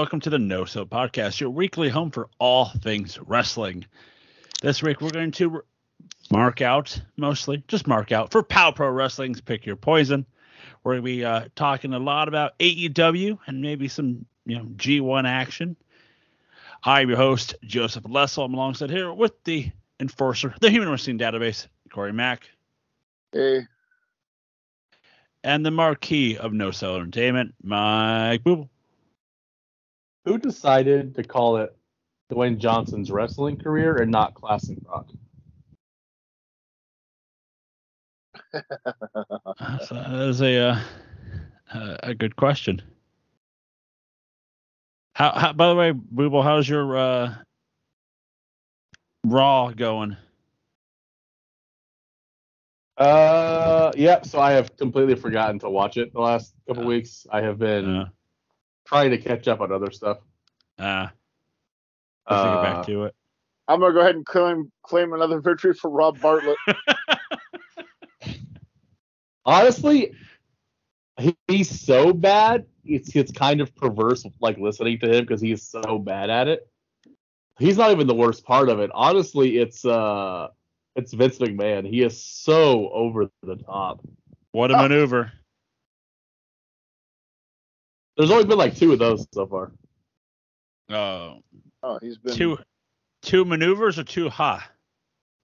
Welcome to the No Sell Podcast, your weekly home for all things wrestling. This week we're going to mark out, mostly just mark out for Pow Pro Wrestling's Pick Your Poison. We're going to be uh, talking a lot about AEW and maybe some you know G1 action. Hi, I'm your host Joseph Lessel. I'm alongside here with the enforcer, the Human Wrestling Database, Corey Mack. Hey. And the marquee of No Sell Entertainment, Mike Booble. Who decided to call it Dwayne Johnson's wrestling career and not classic rock? so that is a uh, a good question. How, how by the way, Booble, how's your uh, Raw going? Uh, yeah. So I have completely forgotten to watch it the last couple Uh, weeks. I have been trying to catch up on other stuff. uh, let's get Uh, back to it. I'm gonna go ahead and claim claim another victory for Rob Bartlett. honestly, he, he's so bad. It's it's kind of perverse, like listening to him because he's so bad at it. He's not even the worst part of it. Honestly, it's uh, it's Vince McMahon. He is so over the top. What a Oh. maneuver! There's only been like two of those so far. Oh, Oh, he's been two two maneuvers or two ha?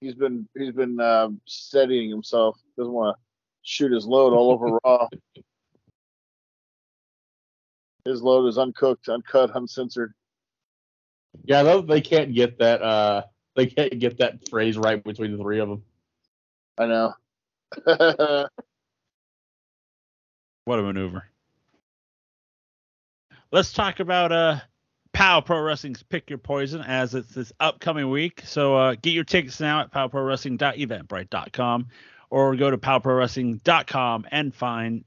he's been he's been uh, steadying himself. Doesn't want to shoot his load all over Raw. His load is uncooked, uncut, uncensored. Yeah, they, they can't get that. Uh, they can't get that phrase right between the three of them. I know. What a maneuver! Let's talk about uh Pow Pro Wrestling's Pick Your Poison as it's this upcoming week. So uh, get your tickets now at powprowrestling.eventbrite.com or go to powprowrestling.com and find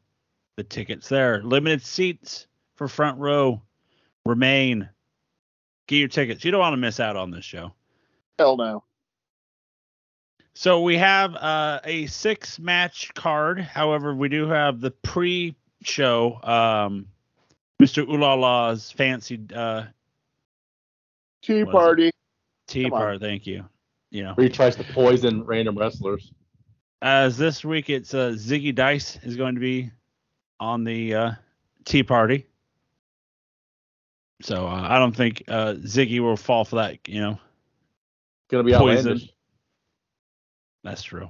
the tickets there. Limited seats for front row remain. Get your tickets. You don't want to miss out on this show. Hell no. So we have uh, a six match card. However, we do have the pre show um, Mr. Ulala's fancy uh, Tea What is it? party. tea party, Thank you. You know, Where he tries to poison random wrestlers. as this week it's uh, Ziggy Dice is going to be on the uh, tea party. So uh, I don't think uh, Ziggy will fall for that. You know, Gonna be Poison. outlandish. That's true.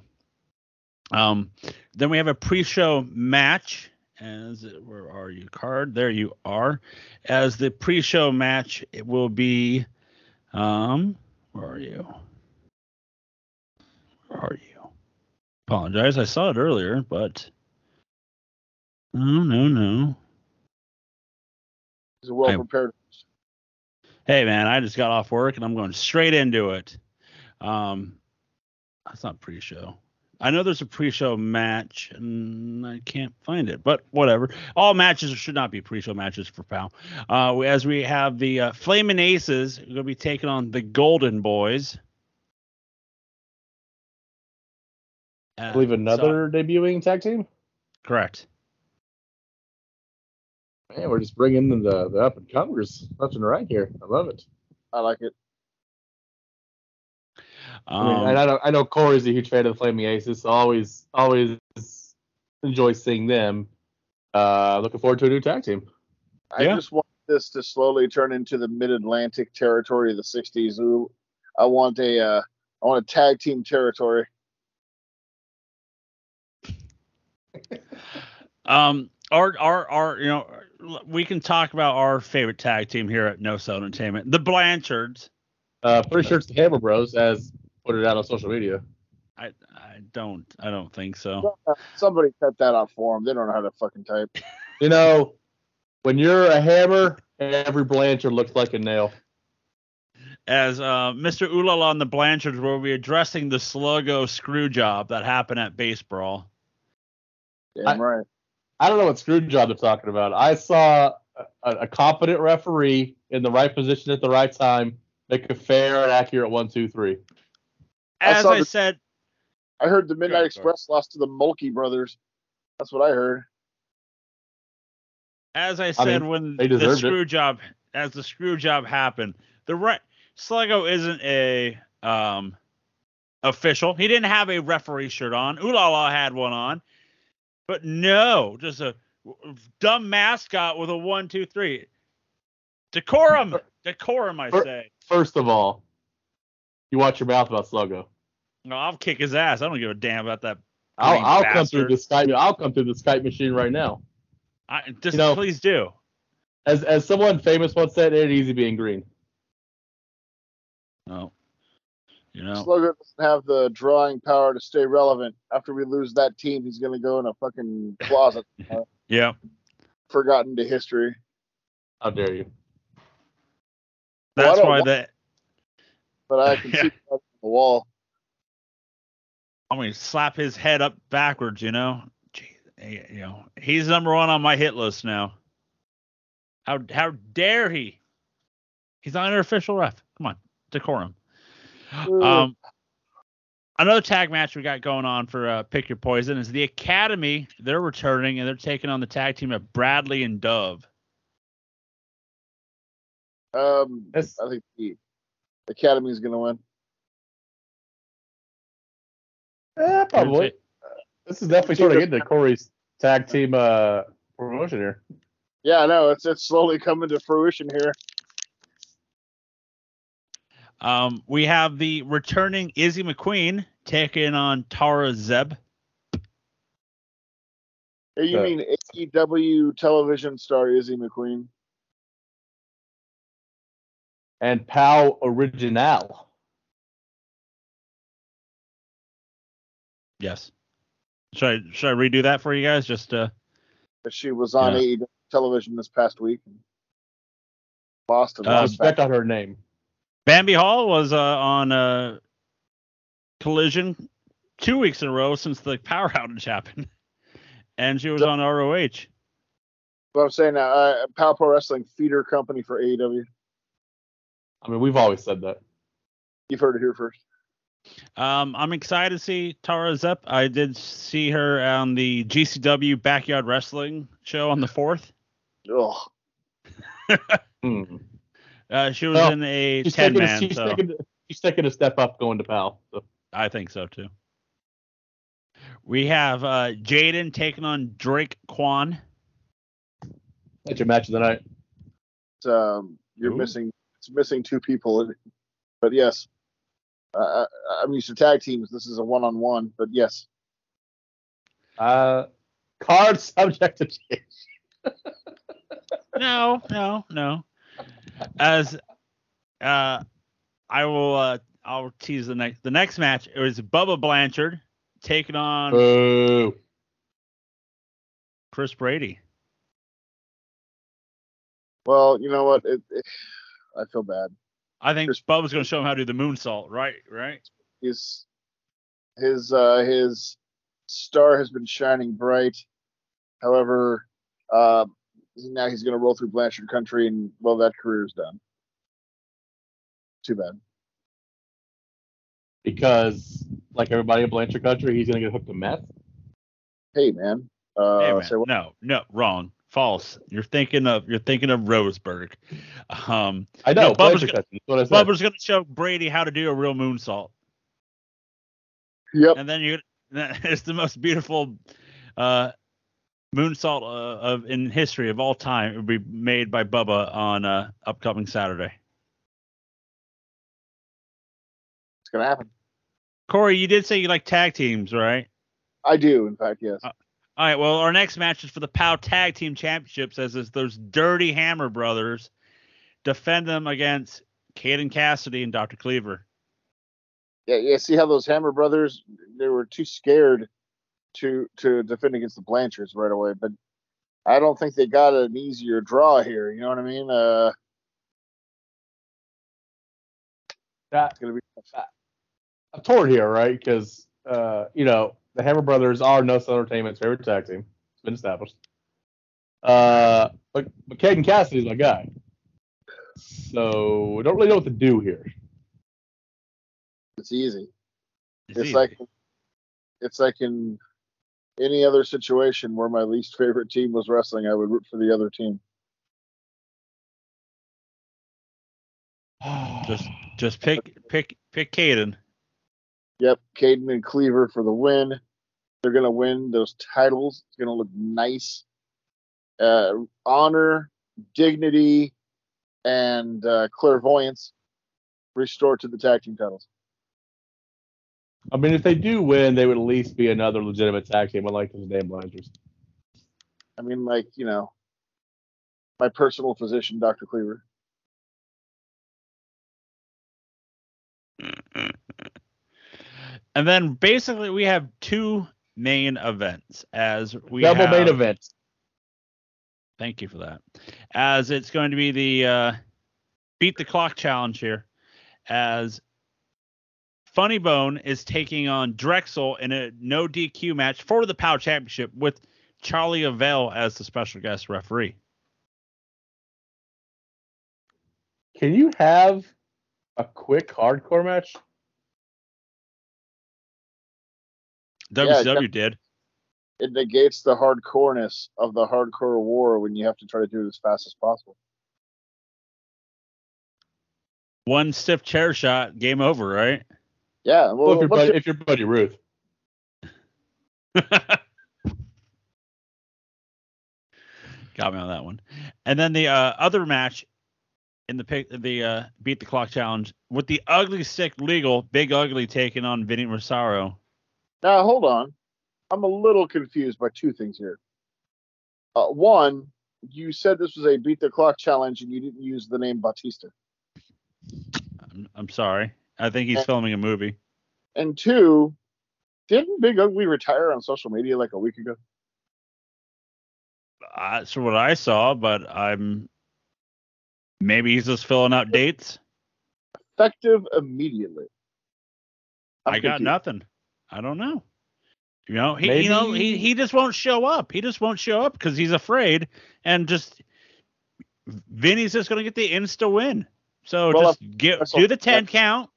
Um, then we have a pre-show match. As where are you, card? There you are. As the pre-show match, it will be. Um, where are you? Where are you? Apologize, I saw it earlier, but no, no, no. He's a well prepared. Hey man, I just got off work and I'm going straight into it. Um, that's not pre-show. I know there's a pre-show match and I can't find it, but whatever. All matches should not be pre-show matches for POW. Uh, as we have the uh, Flamin' Aces going to be taking on the Golden Boys. I believe another debuting tag team. correct. Man, we're just bringing in the, the up and comers left and right here. I love it. I like it. I, mean, Um, and I know I know Corey's a huge fan of the Flaming Aces. So always always enjoy seeing them. Uh, looking forward to a new tag team. I Yeah. just want this to slowly turn into the mid-Atlantic territory of the '60s. Ooh, I want a, uh, I want a tag team territory. Um, our, our, our, you know, we can talk about our favorite tag team here at No Sell Entertainment, the Blanchards. Uh, pretty sure it's the Hammer Bros as put it out on social media. I, I don't, I don't think so. Somebody cut that out for them. They don't know how to fucking type. You know, when you're a hammer, every Blanchard looks like a nail. As uh, Mr. Ulala and the Blanchards will be addressing the Sluggo screw job that happened at Base Brawl. Damn right. I don't know what screw job they're talking about. I saw a, a competent referee in the right position at the right time make a fair and accurate one, two, three. I As saw I the- said, I heard the Midnight Go, sorry. Express lost to the Mulkey brothers. That's what I heard. as I said when the deserved it. screw job as the screw job happened, the right Sluggo isn't a um official. He didn't have a referee shirt on. Ulala had one on. But no, just a dumb mascot with a one, two, three. Decorum. Decorum, I say. First of all, you watch your mouth about Sluggo. No, I'll kick his ass. I don't give a damn about that. I'll, I'll come through the Skype. I'll come through the Skype machine right now. I, just You know- please do. As as someone famous once said, it ain't easy being green. No. You know. Sluggo doesn't have the drawing power to stay relevant. After we lose that team, he's gonna go in a fucking closet, Yeah. forgotten to history. How dare you? That's don't why want- that But I can Yeah. see the wall. I'm gonna slap his head up backwards, you know. Jeez, eh, you know, he's number one on my hit list now. How how dare he? He's not an official ref. Come on, decorum. Um, another tag match we got going on for uh, Pick Your Poison is the Academy. They're returning and they're taking on the tag team of Bradley and Dove. Um, It's- I think the Academy is gonna win. Eh, probably. This is definitely sort of getting to Corey's tag team uh, promotion here. Yeah, I know it's it's slowly coming to fruition here. Um, we have the returning Izzy McQueen taking on Tara Zep. Hey, you Uh, mean AEW television star Izzy McQueen? And Pow Original. Yes. Should I should I redo that for you guys? Just uh She was on Yeah. AEW television this past week. Boston. Uh, lost back. Respect on her name. Bambi Hall was uh, on uh, Collision two weeks in a row since the power outage happened, and she was on ROH. But I'm saying now, uh, Pow Pro Wrestling feeder company for AEW. I mean, we've always said that. You've heard it here first. Um, I'm excited to see Tara Zep. I did see her on the GCW Backyard Wrestling show on the fourth. Ugh. Hmm. Uh, she was Well, in a She's, ten taking a, man, she's, so taking, she's taking a step up going to Pow. So. I think so too. We have uh, Jaden taking on Drake Quan. That's your match of the night. Um, you're Ooh. missing. It's missing two people. But yes, uh, I- I'm used to tag teams. This is a one-on-one. But yes, Uh, card subject to change. No, no, no. As uh, I will, uh, I'll tease the next. The next match it was Bubba Blanchard taking on Boo. Chris Brady. well, you know what? It, it, I feel bad. I think Chris- Bubba's going to show him how to do the moonsault. Right, right. His his uh, his star has been shining bright. However, uh, now he's going to roll through Blanchard Country, and well, that career's done. Too bad. Because, like everybody in Blanchard Country, he's going to get hooked to meth. Hey, man. Uh, hey, man. say what? No, no, wrong, false. You're thinking of you're thinking of Roseburg. Um, I know. No, Bubba's gonna-. Bubba's going to show Brady how to do a real moonsault. Yep. and then you it's the most beautiful uh moonsault uh, of in history of all time it would be made by Bubba on uh upcoming Saturday. It's going to happen. Corey, you did say you like tag teams, right? I do, in fact, yes. Uh, All right, well, our next match is for the POW Tag Team Championships as is those dirty Hammer brothers defend them against Caden Cassidy and Dr. Cleaver. yeah, yeah. See how those Hammer brothers they were too scared to to defend against the Blanchards right away, but I don't think they got an easier draw here. You know what I mean? Uh, That- it's gonna be I'm torn here, right? Because uh, you know the Hammer Brothers are No Sell Entertainment's favorite tag team. It's been established. Uh, but but Caden Cassidy's my guy, so I don't really know what to do here. it's easy. It's It's easy. like it's like in any other situation where my least favorite team was wrestling, I would root for the other team. Just just pick pick pick Caden. Yep, Caden and Cleaver for the win. They're gonna win those titles. It's gonna look nice. Uh, honor, dignity, and uh, clairvoyance restored to the tag team titles. I mean, if they do win, they would at least be another legitimate tag team, unlike those name Blazers. I mean, like you know, my personal physician, Dr. Cleaver. And then basically we have two main events as we Double have, main events. Thank you for that. As it's going to be the uh, beat the clock challenge here, as Funny Bone is taking on Drexel in a no DQ match for the POW Championship with Charlie Avell as the special guest referee. Can you have a quick hardcore match? WCW did. It negates the hardcoreness of the hardcore war when you have to try to do it as fast as possible. One stiff chair shot, game over, right? Yeah. Well, Well, if, your buddy, your- if your buddy Ruth. Got me on that one. And then the uh, other match in the pick, the uh, beat the clock challenge with the ugly stick legal, big ugly taking on Vinny Rosario. Now, hold on. I'm a little confused by two things here. Uh, one, you said this was a beat the clock challenge and you didn't use the name Batista. I'm, I'm sorry. I think he's Uh, filming a movie. And two, didn't Big Ugly retire on social media like a week ago? That's what I saw, but I'm maybe he's just filling out dates. Effective immediately. I'm I got confused. nothing. I don't know. You know, he you know he he just won't show up. He just won't show up because he's afraid, and just Vinny's just gonna get the insta win. So Well, just get do the ten count.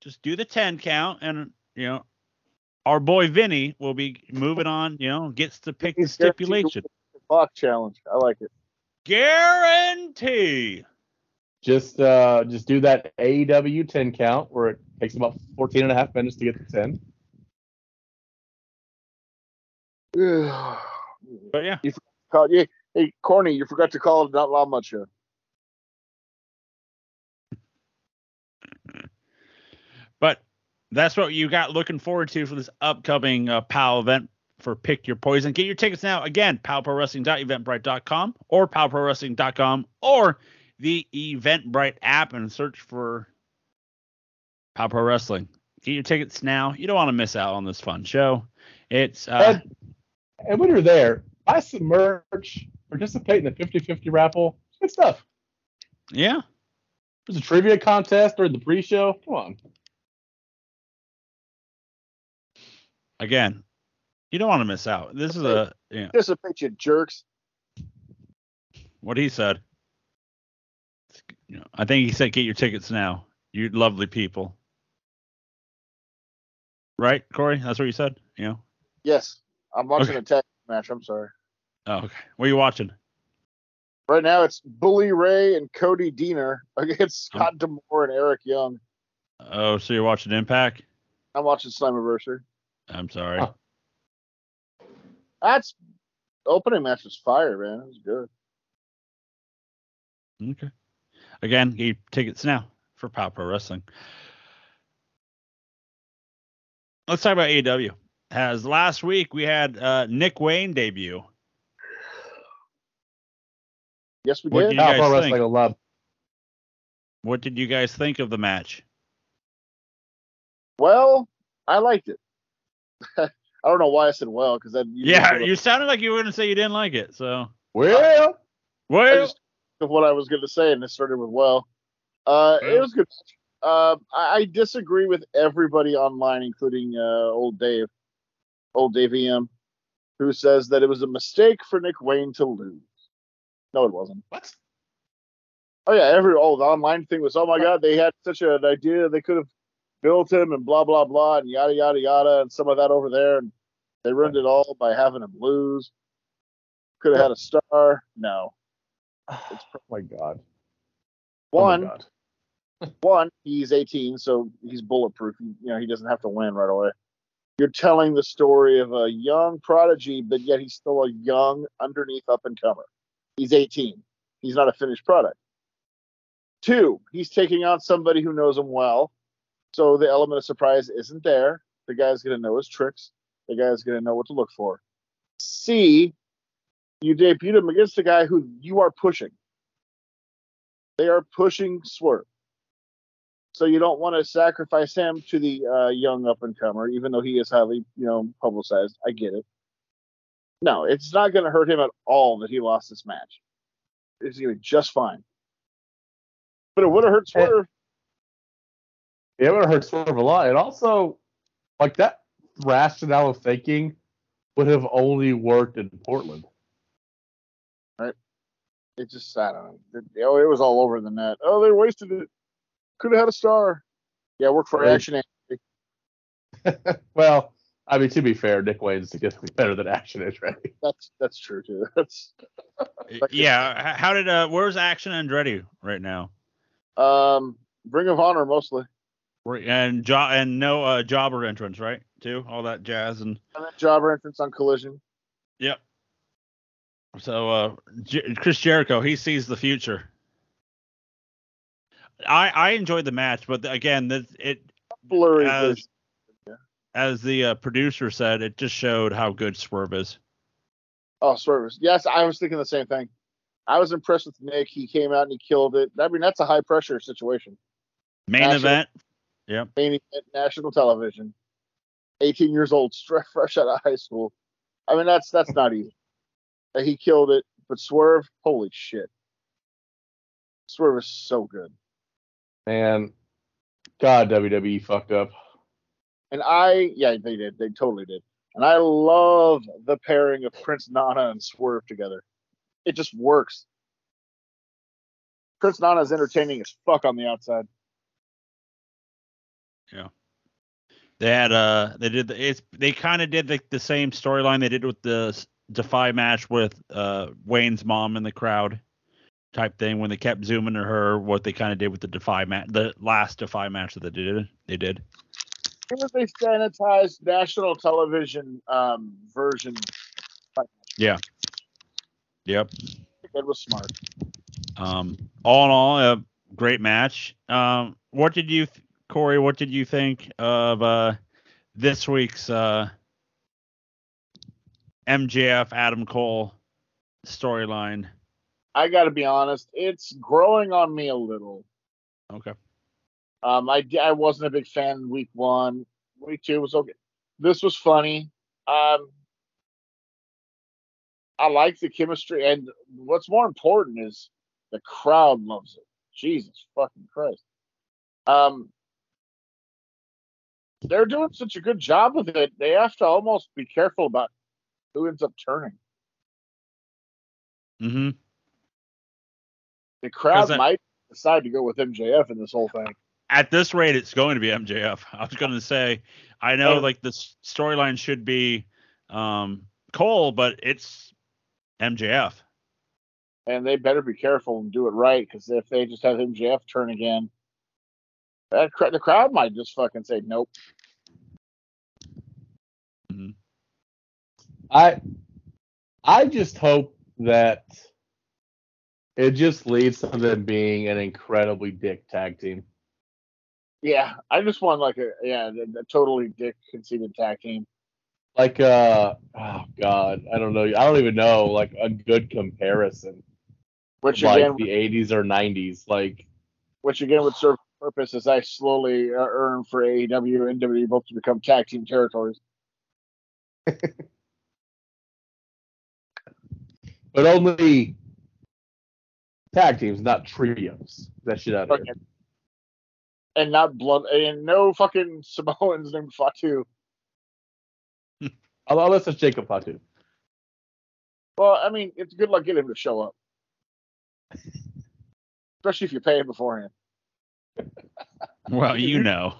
Just do the ten count, and you know, our boy Vinny will be moving on. You know, gets to pick the He's stipulation. Clock challenge. I like it. Guarantee. Just uh just do that AEW 10 count where it takes about 14 and a half minutes to get to 10. But yeah, Call- yeah, hey, Corny, you forgot to call it not Llama Show. But that's what you got looking forward to for this upcoming uh, POW event for Pick Your Poison. Get your tickets now. Again, powprowrestling.eventbrite.com or powprowrestling.com or the Eventbrite app and search for Pow Pro Wrestling. Get your tickets now. You don't want to miss out on this fun show. It's uh, and, and when you're there, buy some merch, participate in the 50-50 raffle. Good stuff. yeah, There's a trivia contest during the pre-show. Come on. again, you don't want to miss out. This is a yeah, Participate, you jerks. what he said. You know, I think he said get your tickets now. You lovely people. Right, Corey? That's what you said? You know? Yes, I'm watching Okay. a tag match. I'm sorry. Oh, okay. What are you watching? Right now, it's Bully Ray and Cody Deaner against Oh. Scott D'Amore and Eric Young. Oh, so you're watching Impact? I'm watching Slammiversary. I'm sorry. Huh. That's opening match was fire, man. It was good. Okay. Again, get tickets now for Pow Pro Wrestling. Let's talk about AEW. As last week we had uh, Nick Wayne debut. Yes, we What did. did Power Pro think? Wrestling love. What did you guys think of the match? Well, I liked it. I don't know why I said well because that Yeah, you sounded like you were going to say you didn't like it. So, Well, I well, just of what I was going to say, and it started with well. Uh, it was good. Uh, I, I disagree with everybody online, including uh, old Dave, old Dave EM, who says that it was a mistake for Nick Wayne to lose. No, it wasn't. what? Oh yeah, every oh the online thing was oh my god they had such an idea they could have built him and blah blah blah and yada yada yada and some of that over there and They ruined it all by having him lose. Could have had a star. No. Oh my god. One, Oh my god. one, he's 18, so he's bulletproof. You know, he doesn't have to win right away. You're telling the story of a young prodigy, but yet he's still a young, underneath up and comer. He's 18. He's not a finished product. Two, he's taking on somebody who knows him well, so the element of surprise isn't there. The guy's going to know his tricks. The guy's going to know what to look for. C, you debuted him against a guy who you are pushing. They are pushing Swerve. So you don't want to sacrifice him to the uh, young up and comer, even though he is highly, you know, publicized. I get it. No, it's not going to hurt him at all that he lost this match. It's going to be just fine. But it would have hurt Swerve. It would have hurt Swerve a lot. And also, like that rationale of thinking would have only worked in Portland. It just sat on him. It, oh, it was all over the net. Oh, they wasted it. Could have had a star. Yeah, work for Right. Action. Andretti. Well, I mean, to be fair, Nick Wayne's significantly better than Action Andretti. That's that's true too. That's yeah. How did uh? Where's Action Andretti right now? um, Ring of Honor mostly. And jo- and no uh, jobber entrance, right? Too all that jazz and And then jobber entrance on Collision. yep. So uh, J- Chris Jericho, he sees the future. I I enjoyed the match, but again, this, it Blurry. as as the uh, producer said, it just showed how good Swerve is. Oh, Swerve. Yes, I was thinking the same thing. I was impressed with Nick. He came out and he killed it. I mean, that's a high pressure situation. Main Actually- event. Yeah. Main event, national television. 18 years old, fresh out of high school. I mean, that's that's not easy. He killed it. But Swerve, holy shit. Swerve is so good. Man, God, WWE fucked up. And I, yeah, they did. They totally did. And I love the pairing of Prince Nana and Swerve together. It just works. Prince Nana is entertaining as fuck on the outside. Yeah. They had uh they did the, it's they kind of did the, the same storyline they did with the s- Defy match with uh Wayne's mom in the crowd type thing when they kept zooming to her what they kind of did with the Defy match the last Defy match that they did they did. They sanitized national television um, version, Yeah. Yep. it was smart. Um all in all a great match. Um what did you th- Corey what did you think of uh this week's uh MJF Adam Cole storyline? I got to be honest, it's growing on me a little. Okay. Um, I I wasn't a big fan week one. Week two was okay. This was funny. Um, I like the chemistry, and what's more important is the crowd loves it. Jesus fucking Christ. Um, they're doing such a good job with it. They have to almost be careful about who ends up turning. Mhm. The crowd that- might decide to go with MJF in this whole thing. at this rate, it's going to be MJF. I was going to say, I know Oh. like the storyline should be um, Cole, but it's MJF. and they better be careful and do it right because if they just have MJF turn again, that cr- the crowd might just fucking say nope. I I just hope that it just leads to them being an incredibly dick tag team. Yeah, I just want like a yeah a, a totally dick conceited tag team. Like uh oh god, I don't know. I don't even know like a good comparison. Which like again, the 80s or 90s. Like which again would serve purpose as I slowly uh, earn for AEW and WWE both to become tag team territories. but only tag teams, not trios. That shit out of here. And not blood and no fucking Samoans named Fatu. Unless it's Jacob Fatu. Well, I mean, it's good luck getting him to show up, especially if you pay him beforehand Well, you know.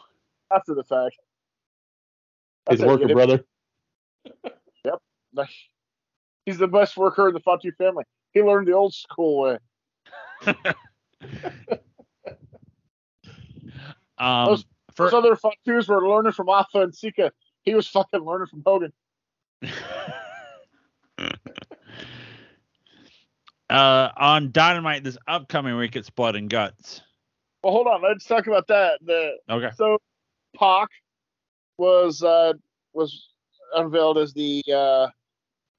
after the fact. His That's how worker brother. Like, he's the best worker in the Fatu family. He learned the old school way. Um, Those- for, Those other Fatus were learning from Afa and Sika. He was fucking learning from Hogan. uh, on Dynamite this upcoming week, it's Blood and Guts. Well, hold on. Let's talk about that. The Okay. so Pac was uh, was unveiled as the uh,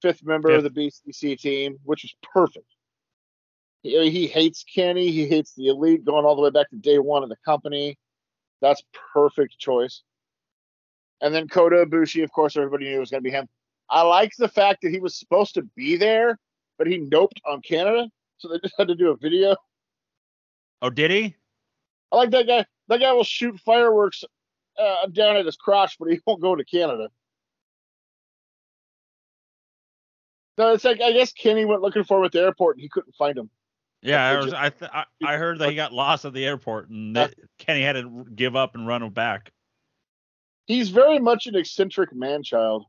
fifth member of the BCC team, which is perfect. He, he hates Kenny. He hates the elite, going all the way back to day one of the company. That's perfect choice. And then Kota Ibushi, of course, everybody knew it was going to be him. I like the fact that he was supposed to be there, but he noped on Canada, so they just had to do a video. Oh, did he? I like that guy. That guy will shoot fireworks uh, down at his crotch, but he won't go to Canada. No, it's like I guess Kenny went looking for him at the airport and he couldn't find him. Yeah, I was. just- I, th- I I heard that he got lost at the airport and that Kenny had to give up and run him back. He's very much an eccentric man child.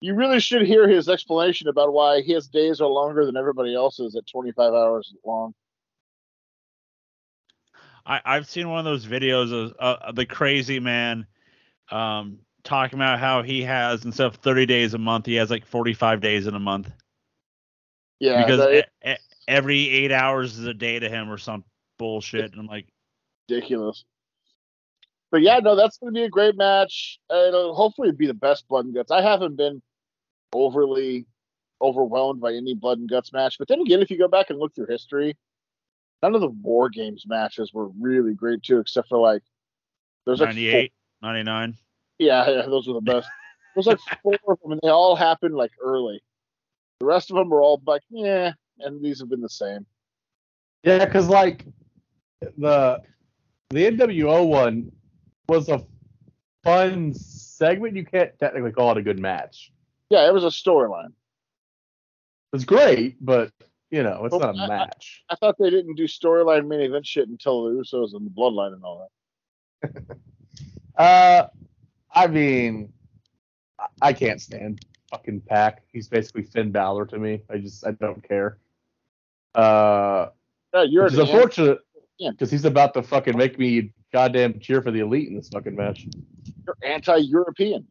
You really should hear his explanation about why his days are longer than everybody else's at 25 hours long. I I've seen one of those videos of uh, the crazy man, um, talking about how he has instead of 30 days a month, he has like 45 days in a month Yeah, because e- e- every eight hours is a day to him or some bullshit. And I'm like, ridiculous. But yeah, no, that's going to be a great match. Hopefully it'll hopefully be the best blood and guts. I haven't been overly overwhelmed by any blood and guts match. But then again, if you go back and look through history, none of the war games matches were really great too, except for like there's like four- 99. Yeah, yeah, those were the best. There's like four of them, and they all happened like early. The rest of them were all like, yeah, and these have been the same. Yeah, because like the the NWO one was a fun segment. You can't technically call it a good match. Yeah, it was a storyline. It's great, but you know, it's Well, not a I- I- match. I thought they didn't do storyline main event shit until the Usos and the Bloodline and all that. Uh, I mean, I- can't stand fucking Pac. He's basically Finn Balor to me. I just I don't care. Uh, Yeah, you're which is unfortunate Yeah. because he's about to fucking make me goddamn cheer for the elite in this fucking match. you're anti-European.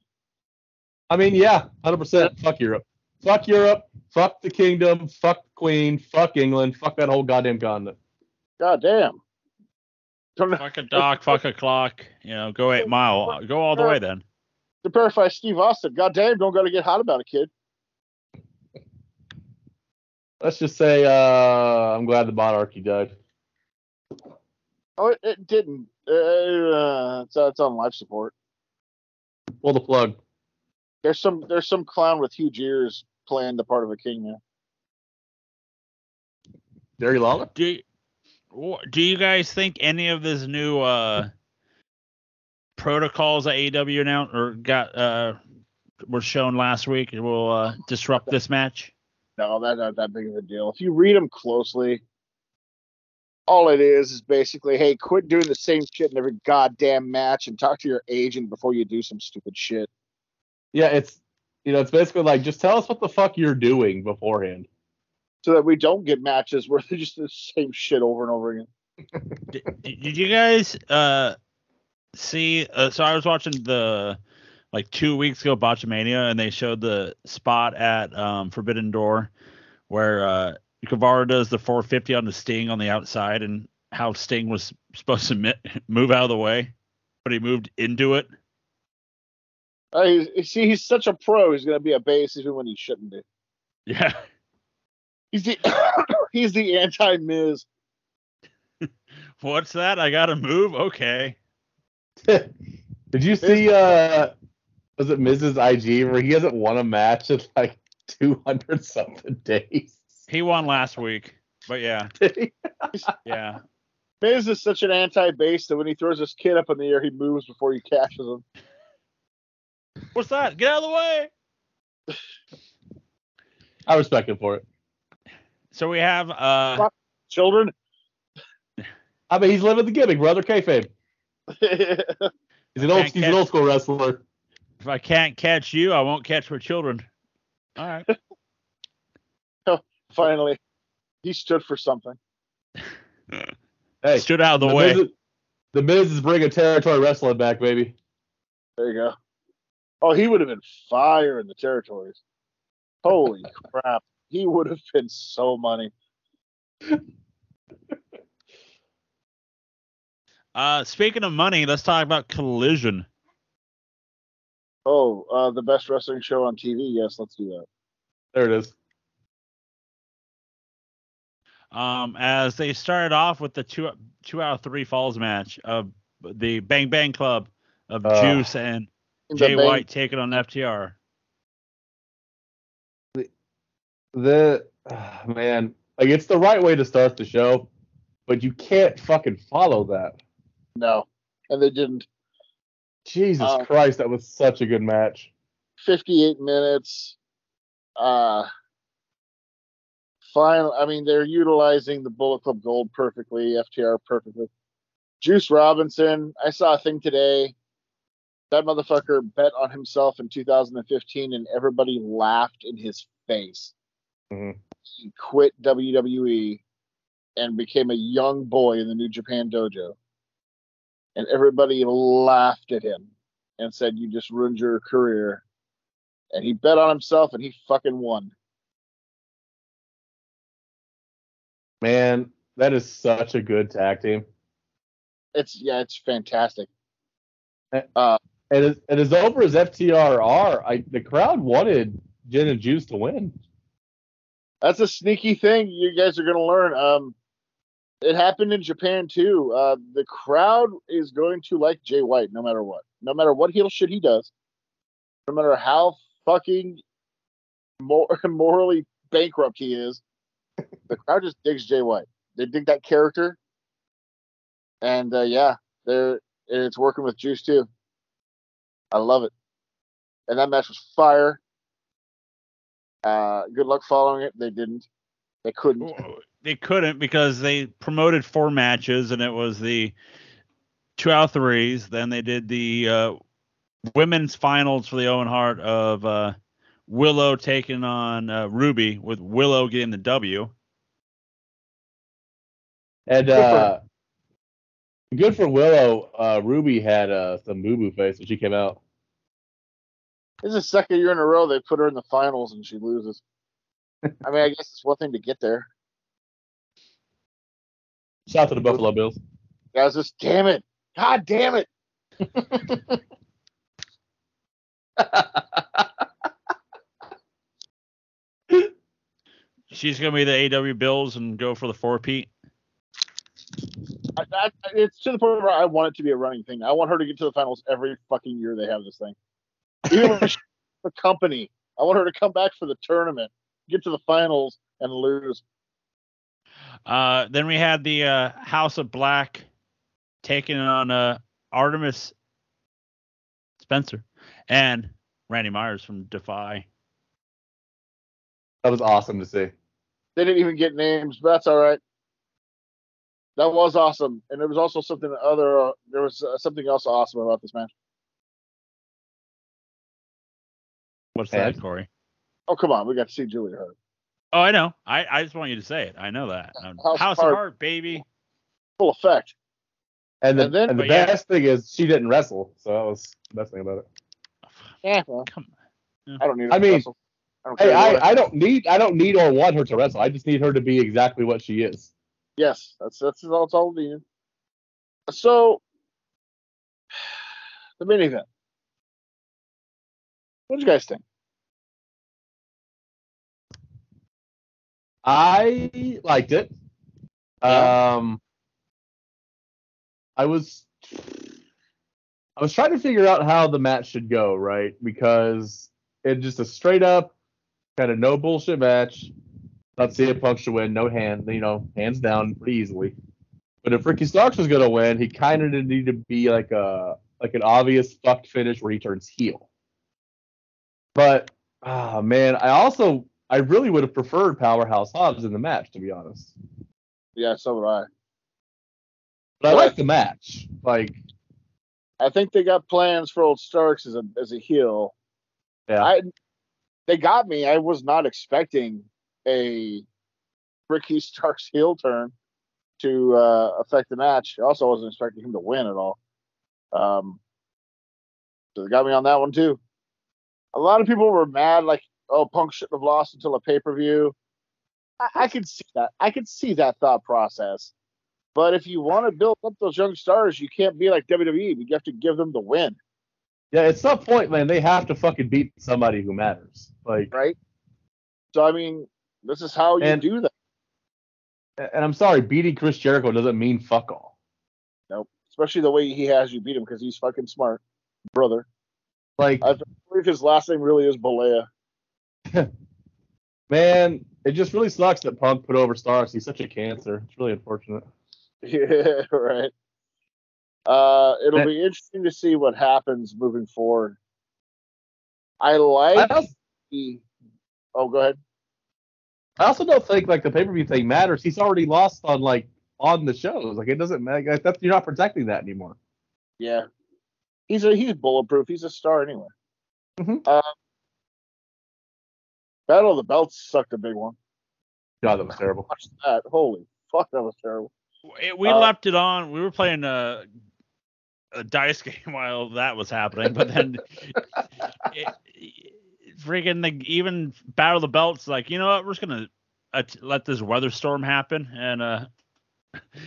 I mean, yeah, hundred percent. Fuck Europe. Fuck Europe. Fuck the kingdom. Fuck the Queen. Fuck England. Fuck that whole goddamn continent. God damn. Don't know. Fuck a dock, fuck a clock. You know, go eight mile. Go all the way then. To paraphrase Steve Austin, God damn, don't gotta get hot about it, kid. Let's just say uh, I'm glad the monarchy died. Oh, it, it didn't. Uh, it's, uh, it's on life support. Pull the plug. There's some there's some clown with huge ears playing the part of a king now. Jerry Lawler. Do you, wh- do you guys think any of this new uh protocols that AEW announced or got uh were shown last week will uh disrupt this match? No, that's not that big of a deal. If you read them closely, all it is is basically, hey, quit doing the same shit in every goddamn match and talk to your agent before you do some stupid shit. Yeah, it's you know, it's basically like just tell us what the fuck you're doing beforehand. So that we don't get matches where they're just the same shit over and over again. Did, did you guys uh see uh, so I was watching the like two weeks ago Botchamania and they showed the spot at um Forbidden Door where uh Guevara does the 450 on the Sting on the outside and how Sting was supposed to mi- move out of the way, but he moved into it. Uh, he's, see, he's such a pro. He's going to be a base even when he shouldn't be. Yeah. He's the he's the anti Miz. What's that? I gotta move? Okay. Did you see uh was it Mrs. IG where he hasn't won a match in like two hundred something days? He won last week. But yeah, yeah. Miz is such an anti base that when he throws his kid up in the air, he moves before he catches him. What's that? Get out of the way. I respect him for it. So we have uh Children. I mean he's living the gimmick, brother. Kayfabe. He's an old he's an old school wrestler. if I can't catch you, I won't catch my children. All right. Finally, he stood for something. Hey, Stood out of the, the way. Miz, the Miz is bringing territory wrestling back, baby. There you go. Oh, he would have been fire in the territories. Holy crap. He would have been so money. Uh, speaking of money, let's talk about Collision. Oh, uh, the best wrestling show on TV. Yes, let's do that. There it is. Um, as they started off with the two two out of three falls match of the Bang Bang Club of Uh, Juice and Jay main- White taking on FTR. The man, like it's the right way to start the show, but you can't fucking follow that. No, and they didn't. Jesus Uh, Christ, that was such a good match. 58 minutes. Uh, fine. I mean, they're utilizing the Bullet Club Gold perfectly, FTR perfectly. Juice Robinson, I saw a thing today. That motherfucker bet on himself in 2015, and everybody laughed in his face. Mhm. He quit WWE and became a young boy in the New Japan Dojo. And everybody laughed at him and said, You just ruined your career and he bet on himself and he fucking won. Man, that is such a good tag team. It's yeah, it's fantastic. And as, and as over as FTR are, I the crowd wanted Gin and Juice to win. That's a sneaky thing you guys are gonna learn. Um, it happened in Japan too. Uh, the crowd is going to like Jay White no matter what, no matter what heel shit he does, no matter how fucking mor- morally bankrupt he is. the crowd just digs Jay White. They dig that character, and uh, yeah, they're it's working with Juice too. I love it, and that match was fire. Uh, good luck following it. They didn't. They couldn't. They couldn't because they promoted four matches and it was the two out of threes. Then they did the uh, women's finals for the Owen Hart of uh, Willow taking on uh, Ruby with Willow getting the W. And Good for uh, good for Willow. Uh, Ruby had uh, some boo boo face when she came out. This is the second year in a row they put her in the finals and she loses. I mean, I guess it's one thing to get there. Shout out to the Buffalo Bills. Guys, just damn it. God damn it. She's gonna be the AW Bills and go for the four Pete. I, I, it's to the point where I want it to be a running thing. I want her to get to the finals every fucking year they have this thing. Even when the company, I want her to come back for the tournament, get to the finals, and lose. Uh, then we had the uh, House of Black taking on uh, Artemis Spencer and Randy Myers from Defy. That was awesome to see. They didn't even get names, but that's all right. That was awesome, and there was also something other. Uh, there was uh, something else awesome about this match. What's And? that, Corey? Oh come on, we got to see Julia Hart. Oh, I know. I, I just want you to say it. I know that. House House, of of Heart. Heart, baby. Full effect. And the And then- and the But yeah. best thing is she didn't wrestle, so that was the best thing about it. Yeah, well, Come on. I don't need. I to mean, wrestle. I don't Hey, I. I don't need I don't need or want her to wrestle. I just need her to be exactly what she is. Yes, that's that's all. That's all needed. So, the main event. What do you guys think? I liked it. Um, I was I was trying to figure out how the match should go, right? Because it's just a straight up kind of no bullshit match. Not CM Punk should win, no hand, you know, hands down pretty easily. But if Ricky Starks was gonna win, he kind of needed to be like a like an obvious fucked finish where he turns heel. But ah man, I also I really would have preferred Powerhouse Hobbs in the match, to be honest. Yeah, so would I. But I like the match. Like, I think they got plans for old Starks as a as a heel. yeah, I they got me. I was not expecting a Ricky Starks heel turn to uh, affect the match. Also, I also wasn't expecting him to win at all. Um, so they got me on that one too. A lot of people were mad, like, "Oh, Punk shouldn't have lost until a pay per view." I, I could see that. I could see that thought process. But if you want to build up those young stars, you can't be like WWE. You have to give them the win, Yeah, at some point, man, they have to fucking beat somebody who matters. Like, right? So I mean, this is how you And- do that. and I'm sorry, beating Chris Jericho doesn't mean fuck all. Nope. Especially the way he has you beat him because he's fucking smart, brother. Like, I believe his last name really is Balea. man, it just really sucks that Punk put over Starks. He's such a cancer. It's really unfortunate. Yeah, right. Uh, it'll And- be interesting to see what happens moving forward. I I like also, the. Oh, go ahead. I also don't think like the pay per view thing matters. He's already lost on like on the shows. Like, it doesn't matter. Like, that's, you're not protecting that anymore. Yeah, he's a he's bulletproof. He's a star anyway. Mhm. Um, Battle of the Belts sucked a big one. God, that was terrible. Watch that. Holy fuck, that was terrible. It- we Uh, left it on. We were playing a, a dice game while that was happening, but then it, it- freaking the even Battle of the Belts, like you know what, we're just gonna uh, let this weather storm happen, and uh,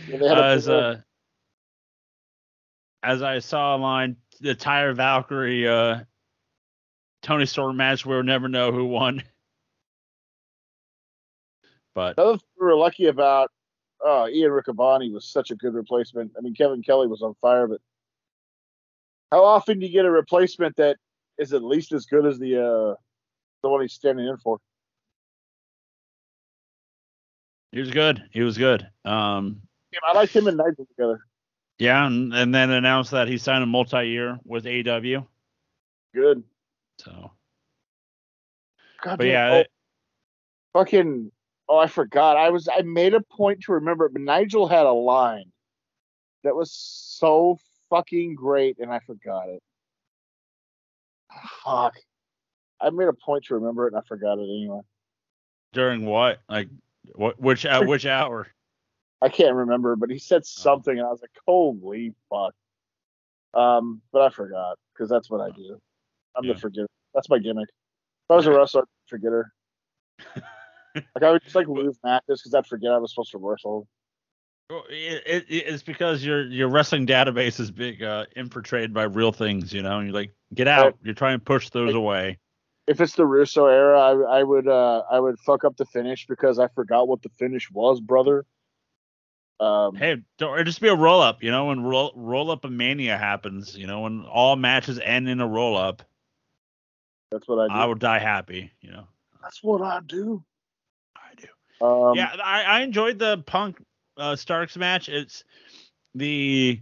Yeah, they had a- as uh, as I saw online, the Taya Valkyrie uh, Toni Storm match, we'll never know who won. But we were lucky about, uh, Ian Riccaboni was such a good replacement. I mean, Kevin Kelly was on fire, but how often do you get a replacement that is at least as good as the uh, the one he's standing in for? he was good. He was good. Um, I like him and Nigel together. Yeah, and, and then announced that he signed a multi-year with AW. Good. So, God but damn- yeah, oh, it- fucking. Oh, I forgot. I was. I made a point to remember, it, but Nigel had a line that was so fucking great, and I forgot it. Fuck. I made a point to remember it, and I forgot it anyway. during what? Like, what? Which at which hour? I can't remember, but he said something, and I was like, "Holy fuck!" Um, but I forgot because that's what I do. I'm Yeah. the forgetter. That's my gimmick. If I was a wrestler, I'd forgetter. like I would just like lose matches because I'd forget I was supposed to wrestle. Well, It, it, it's because your your wrestling database is big, uh, infiltrated by real things, you know. And you're like, get out. Right. You're trying to push those away. If it's the Russo era, I, I would uh I would fuck up the finish because I forgot what the finish was, brother. Um, Hey, don't it'd just be a roll up, you know. When roll roll up a mania happens, you know, when all matches end in a roll up, that's what I do. I would die happy, you know. that's what I do. I do. Um, yeah, I, I enjoyed the Punk uh, Starks match. It's the,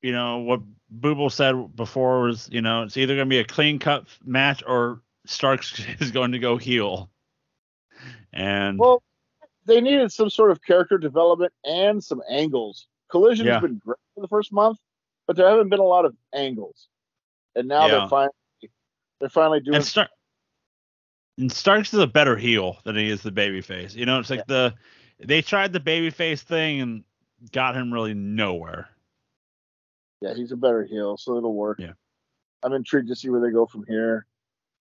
you know, what Booble said before was, you know, it's either going to be a clean cut match or Starks is going to go heel. And Well, they needed some sort of character development and some angles. Collision Yeah. has been great for the first month, but there haven't been a lot of angles. And now Yeah. they're finally they're finally doing and, Star- and Starks is a better heel than he is the babyface. You know, it's like the they tried the babyface thing and got him really nowhere. yeah, he's a better heel, so it'll work. Yeah. I'm intrigued to see where they go from here.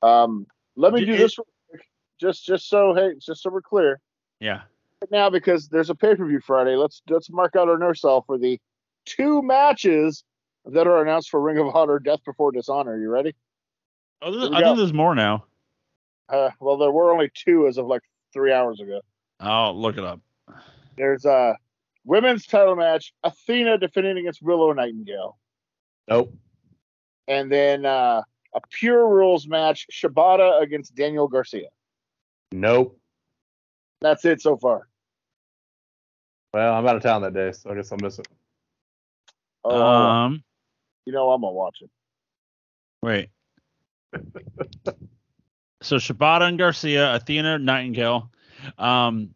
Um, let me do it- this real quick, just just so hey, just so we're clear. Yeah. Right now, because there's a pay-per-view Friday, let's let's mark out our nurse cell for the two matches that are announced for Ring of Honor Death Before Dishonor. You ready? Oh, Here there's, we I go. think there's more now. Uh, well, there were only two as of like three hours ago. I'll look it up. There's a women's title match, Athena defending against Willow Nightingale, Nope. and then uh, a pure rules match, Shibata against Daniel Garcia. Nope. That's it so far. Well, I'm out of town that day, so I guess I'll miss it. Oh, um, you know I'm gonna watch it. wait. so Shibata and Garcia, Athena, Nightingale, um,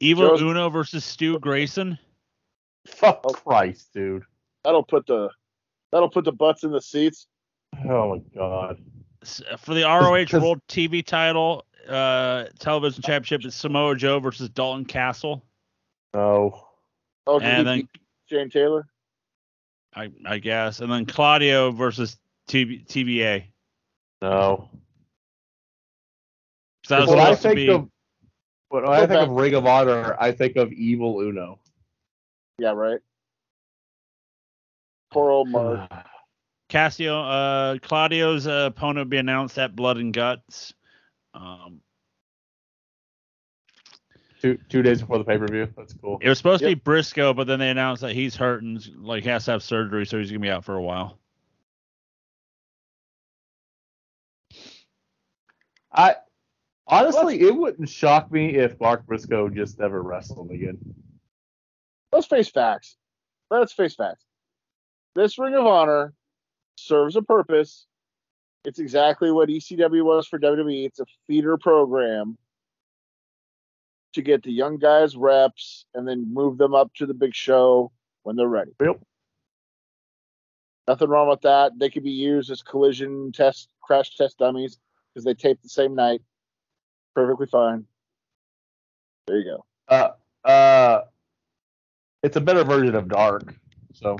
Evil Joe's- Uno versus Stu Grayson. Fuck Oh. Christ, dude. That'll put the that'll put the butts in the seats. Oh my god. S- For the ROH World TV title, uh, television championship is Samoa Joe versus Dalton Castle. No. Oh, did And then beat Shane Taylor. I, I guess, and then Claudio versus TB, TBA. No. 'Cause that was when I supposed to think be- of when I think of Ring of Honor, I think of Evil Uno. Yeah, right. Poor old Mark. Cassio, uh, Claudio's uh, opponent will be announced at Blood and Guts. Um, two two days before the pay per view. That's cool. it was supposed to be Briscoe, but then they announced that he's hurt and like has to have surgery, so he's gonna be out for a while. I honestly, it wouldn't shock me if Mark Briscoe just never wrestled again. Let's face facts. Let's face facts. This Ring of Honor serves a purpose. It's exactly what ECW was for WWE. It's a feeder program to get the young guys reps and then move them up to the big show when they're ready. Yep. Nothing wrong with that. They could be used as collision test, crash test dummies because they tape the same night. Perfectly fine. There you go. Uh, uh, it's a better version of Dark. So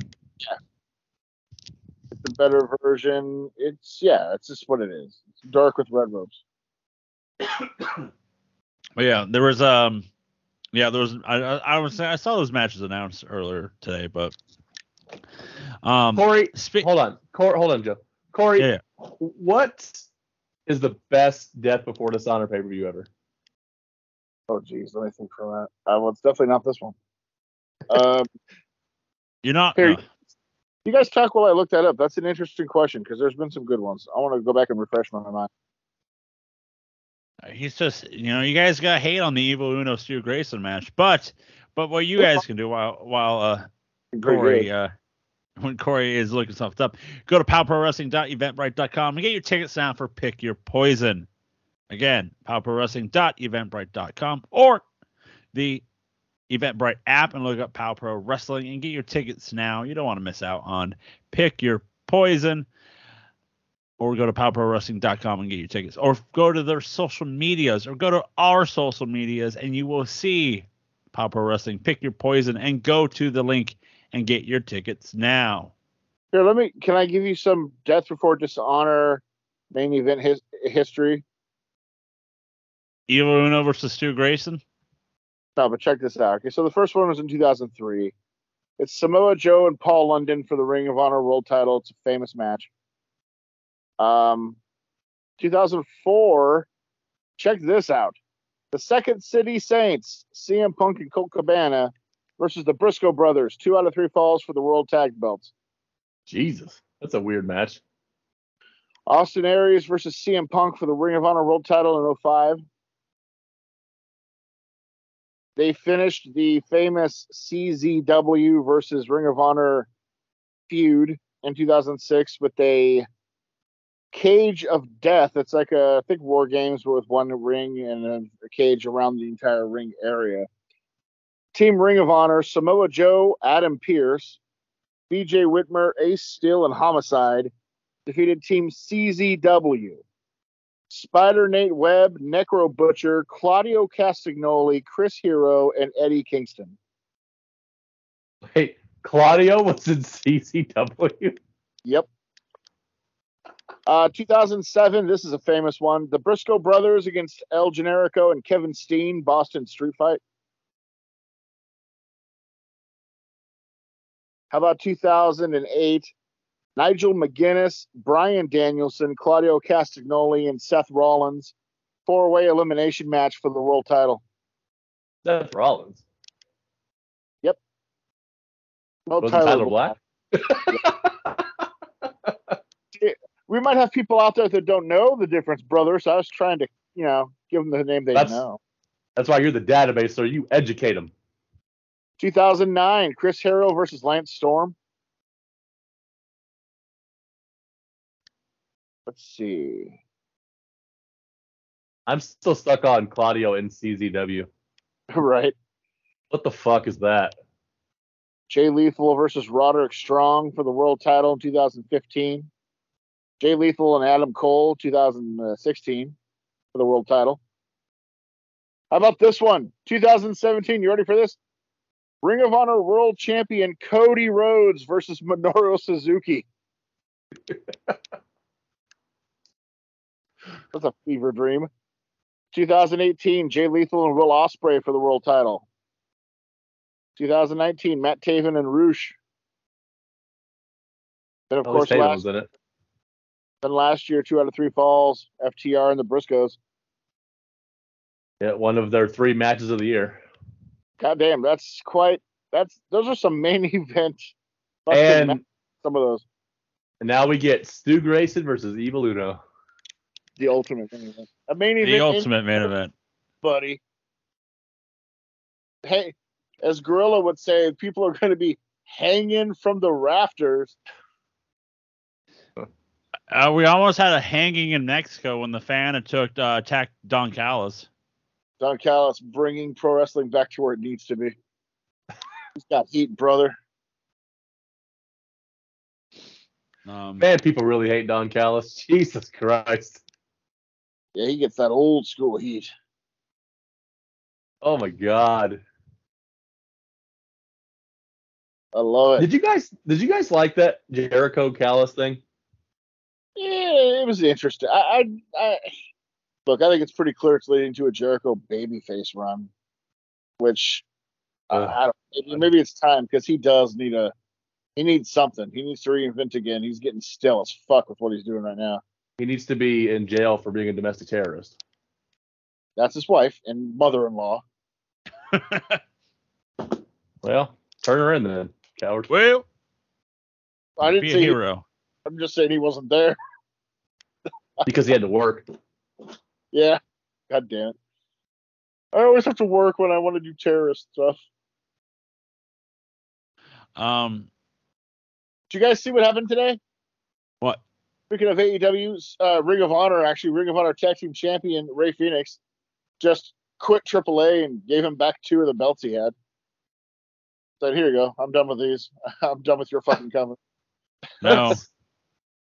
It's a better version. It's yeah, it's just what it is. It's dark with red robes. But yeah, there was um, yeah, there was I I, I was I saw those matches announced earlier today, but um, Corey, spe- hold on, Corey, hold on, Joe. Corey, Yeah. what is the best Death Before Dishonor pay per view ever? Oh geez, let me think for that. Uh, well, it's definitely not this one. Um, you're not. Here, no. You guys talk while I look that up. That's an interesting question because there's been some good ones. I want to go back and refresh my mind. He's just, you know, you guys got hate on the Evil Uno Stu Grayson match, but but what you guys can do while while uh Corey uh when Corey is looking stuff up, go to powprowrestling.eventbrite.com and get your tickets now for Pick Your Poison. Again, powprowrestling.eventbrite.com or the Eventbrite app and look up Pow Pro Wrestling and get your tickets now. You don't want to miss out on Pick Your Poison. Or go to powprowrestling.com and get your tickets. Or go to their social medias or go to our social medias and you will see Pow Pro Wrestling. Pick your poison and go to the link and get your tickets now. Here, let me. Can I give you some Death Before Dishonor main event his, history? Evil Uno versus Stu Grayson. No, but check this out. Okay, so the first one was in 2003. It's Samoa Joe and Paul London for the Ring of Honor World Title. It's a famous match. Um, 2004. Check this out. The Second City Saints, CM Punk and Colt Cabana versus the Briscoe Brothers. Two out of three falls for the World Tag Belts. Jesus, that's a weird match. Austin Aries versus CM Punk for the Ring of Honor World Title in 05. They finished the famous CZW versus Ring of Honor feud in 2006 with a cage of death. It's like a, I think War Games with one ring and a, a cage around the entire ring area. Team Ring of Honor: Samoa Joe, Adam Pearce, BJ Whitmer, Ace Steel, and Homicide defeated Team CZW. Spider Nate Webb, Necro Butcher, Claudio Castagnoli, Chris Hero, and Eddie Kingston. Wait, Claudio was in CZW. Yep. Uh, 2007, this is a famous one. The Briscoe brothers against El Generico and Kevin Steen, Boston Street Fight. How about 2008? Nigel McGuinness, Bryan Danielson, Claudio Castagnoli, and Seth Rollins. Four way elimination match for the world title. Seth Rollins. No Was it Tyler Black? we might have people out there that don't know the difference, brother. So I was trying to, you know, give them the name they That's- know. That's why you're the database, so you educate them. 2009, Chris Hero versus Lance Storm. Let's see. I'm still stuck on Claudio in CZW. Right. What the fuck is that? Jay Lethal versus Roderick Strong for the world title in 2015. Jay Lethal and Adam Cole, 2016, for the world title. How about this one? 2017. You ready for this? Ring of Honor World Champion Cody Rhodes versus Minoru Suzuki. That's a fever dream. 2018, Jay Lethal and Will Ospreay for the world title. 2019, Matt Taven and Rush. Then of course last, was in it. then last year, two out of three falls, FTR and the Briscoes. Yeah, one of their three matches of the year. God damn, that's quite. That's those are some main event. And some of those, and now we get Stu Grayson versus Evil Uno. The ultimate main event. A main The event, ultimate main event. buddy. Hey, as Gorilla would say, people are going to be hanging from the rafters. Uh, we almost had a hanging in Mexico when the fan attacked, uh, attacked Don Callis. Don Callis bringing pro wrestling back to where it needs to be. He's got heat, brother. Um, Man, people really hate Don Callis. Jesus Christ. Yeah, he gets that old school heat. Oh my God. I love it. Did you guys did you guys like that Jericho Callis thing? Yeah, it was interesting. I, I, I look. I think it's pretty clear it's leading to a Jericho babyface run, which I- I don't. Maybe, maybe it's time because he does need a. He needs something. He needs to reinvent again. He's getting still as fuck with what he's doing right now. He needs to be in jail for being a domestic terrorist. That's his wife and mother-in-law. Well, turn her in then, coward. well, I didn't be a say. He, hero. I'm just saying he wasn't there. Because he had to work. Yeah. God damn it. I always have to work when I want to do terrorist stuff. Um, Did you guys see what happened today? what? Speaking of AEW's uh, Ring of Honor, actually, Ring of Honor Tag Team Champion Rey Fenix just quit AAA and gave him back two of the belts he had. Said, "Here you go. I'm done with these. I'm done with your fucking company." No.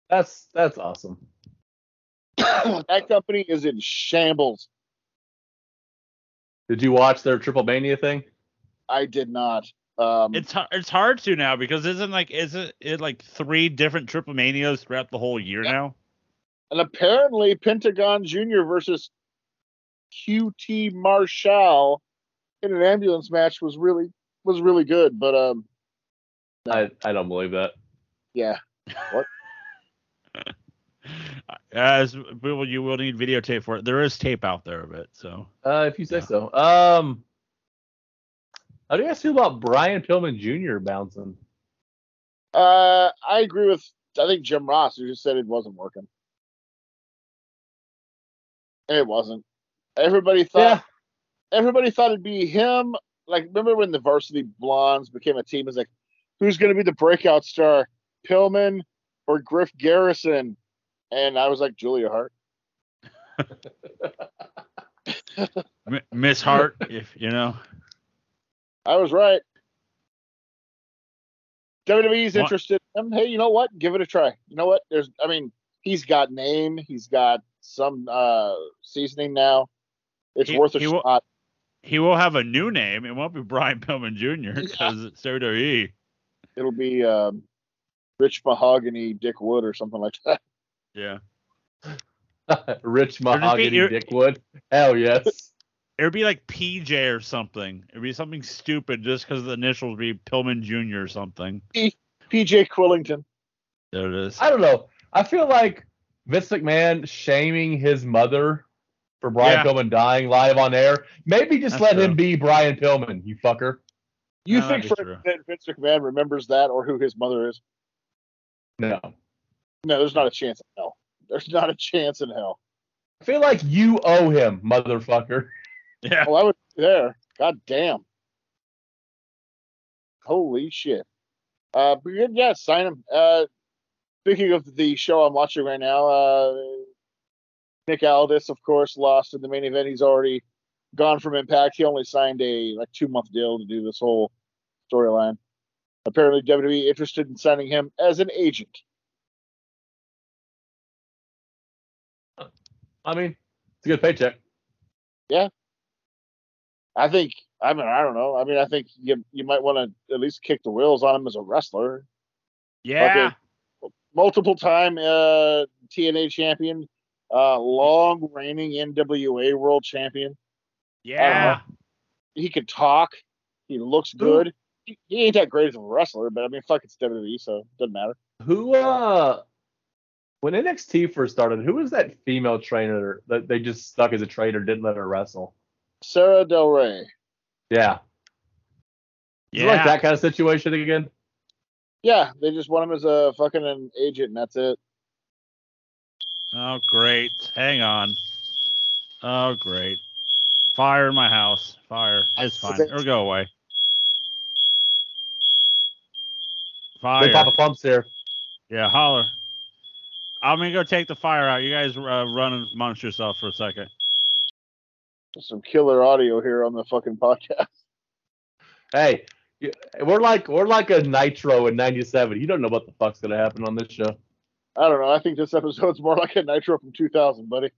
That's that's awesome. that company is in shambles. Did you watch their Triple Mania thing? I did not. Um, It's har- it's hard to now because isn't like isn't it like three different triple manias throughout the whole year Yep. now? and apparently Pentagon Jr. versus QT Marshall in an ambulance match was really was really good. But um, I, I don't believe that. yeah, What? As well, you will need videotape for it. There is tape out there of it, so Uh, if you say Yeah. so. Um, how do you guys feel about Brian Pillman Jr. bouncing? uh, I agree with I think Jim Ross who just said it wasn't working. And it wasn't. Everybody thought Yeah. everybody thought it'd be him. Like, remember when the Varsity Blondes became a team? It's like, who's going to be the breakout star, Pillman or Griff Garrison? And I was like, Julia Hart. Miss Hart, if you know. I was right. WWE's What? interested in him. Hey, you know what? Give it a try. You know what? There's, I mean, he's got name. He's got some uh seasoning now. It's He- worth a he will- shot. He will have a new name. It won't be Brian Pillman Jr. because it's WWE. It'll be um, Rich Mahogany Dick Wood or something like that. Yeah. Rich Mahogany Dick Wood. Dickwood. Hell yes. It would be like PJ or something. It'd be something stupid just because the initials would be Pillman Jr. or something. PJ Quillington. There it is. I don't know. I feel like Vince McMahon shaming his mother for Brian Yeah. Pillman dying live on air. Maybe just That's let true. him be Brian Pillman, you fucker. You No, think for be true. that Vince McMahon remembers that or who his mother is? No. No, there's not a chance in hell. There's not a chance in hell. I feel like you owe him, motherfucker. Yeah. Well, I was there. God damn. Holy shit. Uh, but yeah, sign him. Uh, speaking of the show I'm watching right now, uh, Nick Aldis, of course, lost in the main event. He's already gone from Impact. He only signed a like two month deal to do this whole storyline. Apparently, WWE interested in signing him as an agent. I mean, it's a good paycheck. I think. I mean, I don't know. I mean, I think you you might want to at least kick the wheels on him as a wrestler. Yeah. Multiple time uh, TNA champion, uh, long reigning NWA world champion. Yeah. He can talk. He looks good. He, he ain't that great as a wrestler, but I mean, fuck, it's WWE, so it doesn't matter. Who uh when NXT first started, who was that female trainer that they just stuck as a trainer, didn't let her wrestle? Sara Del Rey. Yeah. Is it Yeah. like that kind of situation again? Yeah, they just want him as a fucking an agent, and that's it. Oh, great. Hang on. Oh, great. Fire in my house. Fire. It's fine. Or go away. Fire. Big Papa Pumps here. Yeah, holler. I'm gonna go take the fire out. You guys uh, run amongst yourself for a second. Some killer audio here on the fucking podcast. Hey, we're like we're like a Nitro in '97. You don't know what the fuck's gonna happen on this show. I don't know. I think this episode's more like a Nitro from 2000, buddy.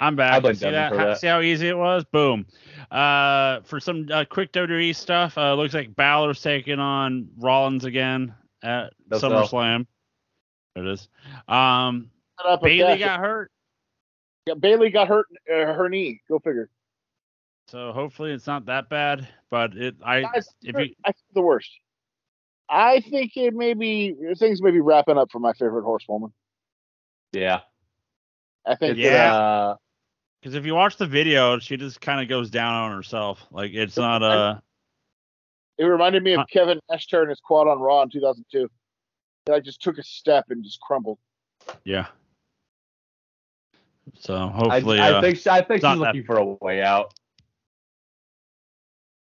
I'm back. See Devin that? How- that. See how easy it was? Boom. Uh, for some uh, quick WWE stuff, uh, looks like Balor's taking on Rollins again at That's all. SummerSlam. There it is. Um, Set up a Bayley got hurt, Yeah, Bayley got hurt uh, her knee. Go figure. so hopefully it's not that bad. But it, I, Guys, if you, I think the worst. I think it may be things may be wrapping up for my favorite horsewoman. Yeah. I think It's, Yeah. Uh, because if you watch the video, she just kind of goes down on herself. Like it's not uh it reminded me of Huh. Kevin Nash tearing his quad on Raw in 2002. He like just took a step and just crumbled. yeah. So I, hopefully, I uh, think she, I think not she's that- looking for a way out.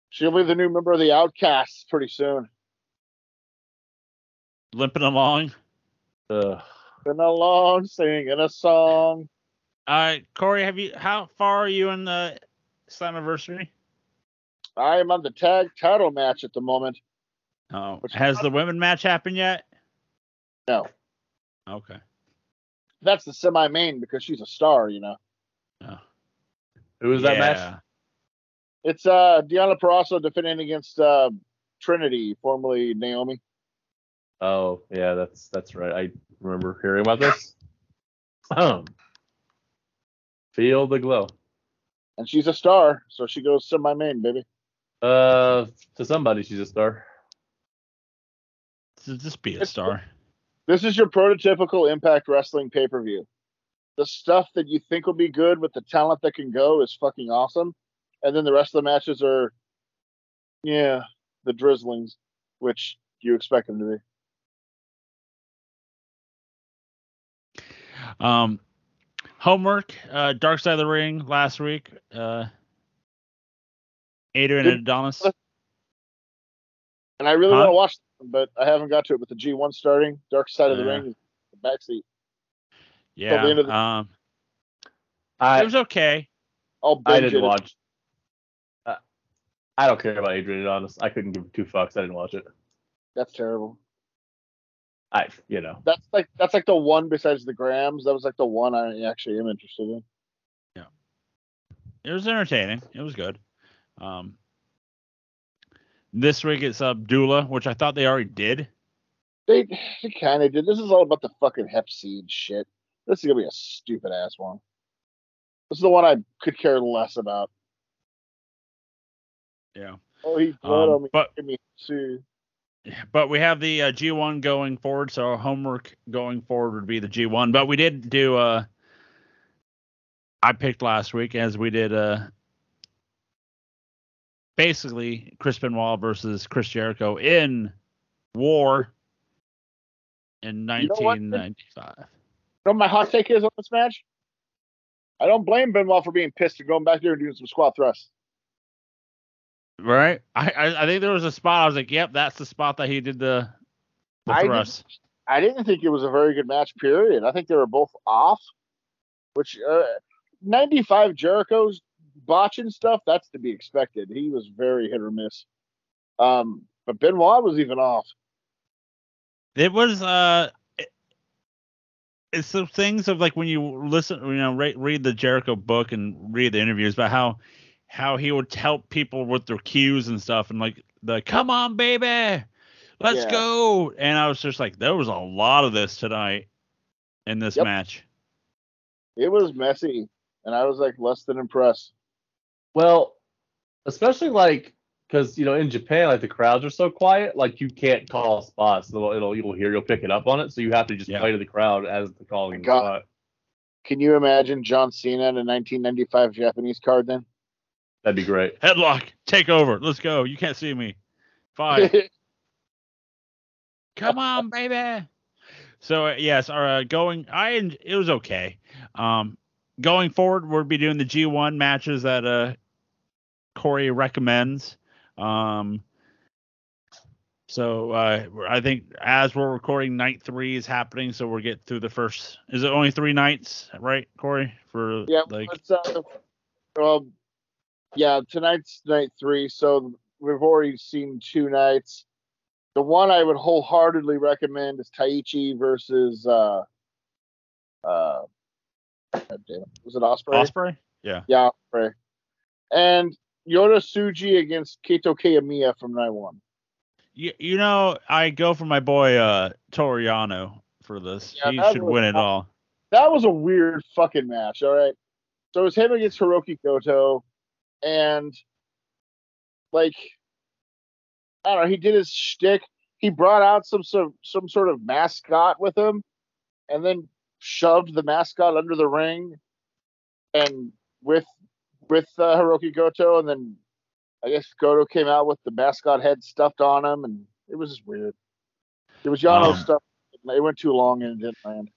She'll be the new member of the Outcasts pretty soon. limping along. Ugh. Been along singing a song. All right, Corey, have you? How far are you in the Slammiversary? I am on the tag title match at the moment. Oh, Which- has the women match happened yet? No, Okay. That's the semi-main because she's a star, you know. Oh. Who was that Yeah. match? It's uh Deonna Purrazzo defending against uh Trinity, formerly Naomi. Oh, yeah, that's that's right. I remember hearing about this. Um, feel the glow. And she's a star, so she goes semi-main, baby. Uh, to somebody, she's a star. So Just be a star. This is your prototypical Impact Wrestling pay-per-view. The stuff that you think will be good with the talent that can go is fucking awesome, and then the rest of the matches are, yeah, the drizzlings, which you expect them to be. Um, homework. Uh, Dark Side of the Ring last week. Uh, Adrian Did- and Adonis. And I really Huh? want to watch but I haven't got to it with the G1 starting. Dark Side of the Yeah. Ring is the backseat. Yeah. the end the- Um, it I was okay. I'll I didn't it. watch. Uh, I don't care about Adrian honest. I couldn't give two fucks. I didn't watch it. That's terrible. I, you know, That's like that's like the one besides the Grams. That was like the one I actually am interested in. Yeah. It was entertaining. It was good. Um, this week it's Abdullah, which I thought they already did. They, they kind of did. This is all about the fucking hep seed shit. This is gonna be a stupid ass one. This is the one I could care less about. Yeah. Oh, he blood Um, on me. but me see. but we have the uh, G1 going forward, so our homework going forward would be the G1. But we did do uh I picked last week as we did uh basically Chris Benoit versus Chris Jericho in War in You know what? 1995. You know what my hot take is on this match? I don't blame Benoit for being pissed and going back there and doing some squat thrusts. Right? I, I I think there was a spot I was like, yep, that's the spot that he did the the I thrust. I didn't think it was a very good match. Period. I think they were both off. Which uh, 95 Jericho's botching stuff. That's to be expected. He was very hit or miss. Um, but Benoit was even off. It was uh it, it's the things of like when you listen, you know, read, read the Jericho book and read the interviews about how how he would help people with their cues and stuff, and like the "Come on, baby, let's Yeah. go," and I was just like, there was a lot of this tonight in this Yep. match. It was messy, and I was like less than impressed. Well, especially like because you know in Japan, like the crowds are so quiet, like you can't call spots. It'll, it'll you'll hear, you'll pick it up on it, so you have to just Yeah. play to the crowd as the calling the God. spot. Can you imagine John Cena in a 1995 Japanese card then? That'd be great. Headlock, take over, let's go. You can't see me. Five. Come on, baby. So uh, yes, uh, going. I it was okay. Um, going forward, we'll be doing the G1 matches that uh Corey recommends. Um, so uh, I think as we're recording, night three is happening. So we'll get through the first. Is it only three nights, right, Corey? For yeah, like uh, well, yeah, tonight's night three, so we've already seen two nights. The one I would wholeheartedly recommend is Taichi versus uh uh God damn it. was it Ospreay? Ospreay. Yeah. Yeah, Ospreay. And Yota Tsuji against Kaito Kiyomiya from night one. You, you know, I go for my boy uh Toru Yano for this. Yeah, he should was win it all. that was a weird fucking match. All right. So it was him against Hiroki Goto, and like I don't know, he did his shtick. He brought out some sort some sort of mascot with him, and then shoved the mascot under the ring, and with with uh, Hiroki Goto, and then I guess Goto came out with the mascot head stuffed on him, and it was just weird. It was Yano Um, stuff. It went too long and it didn't land.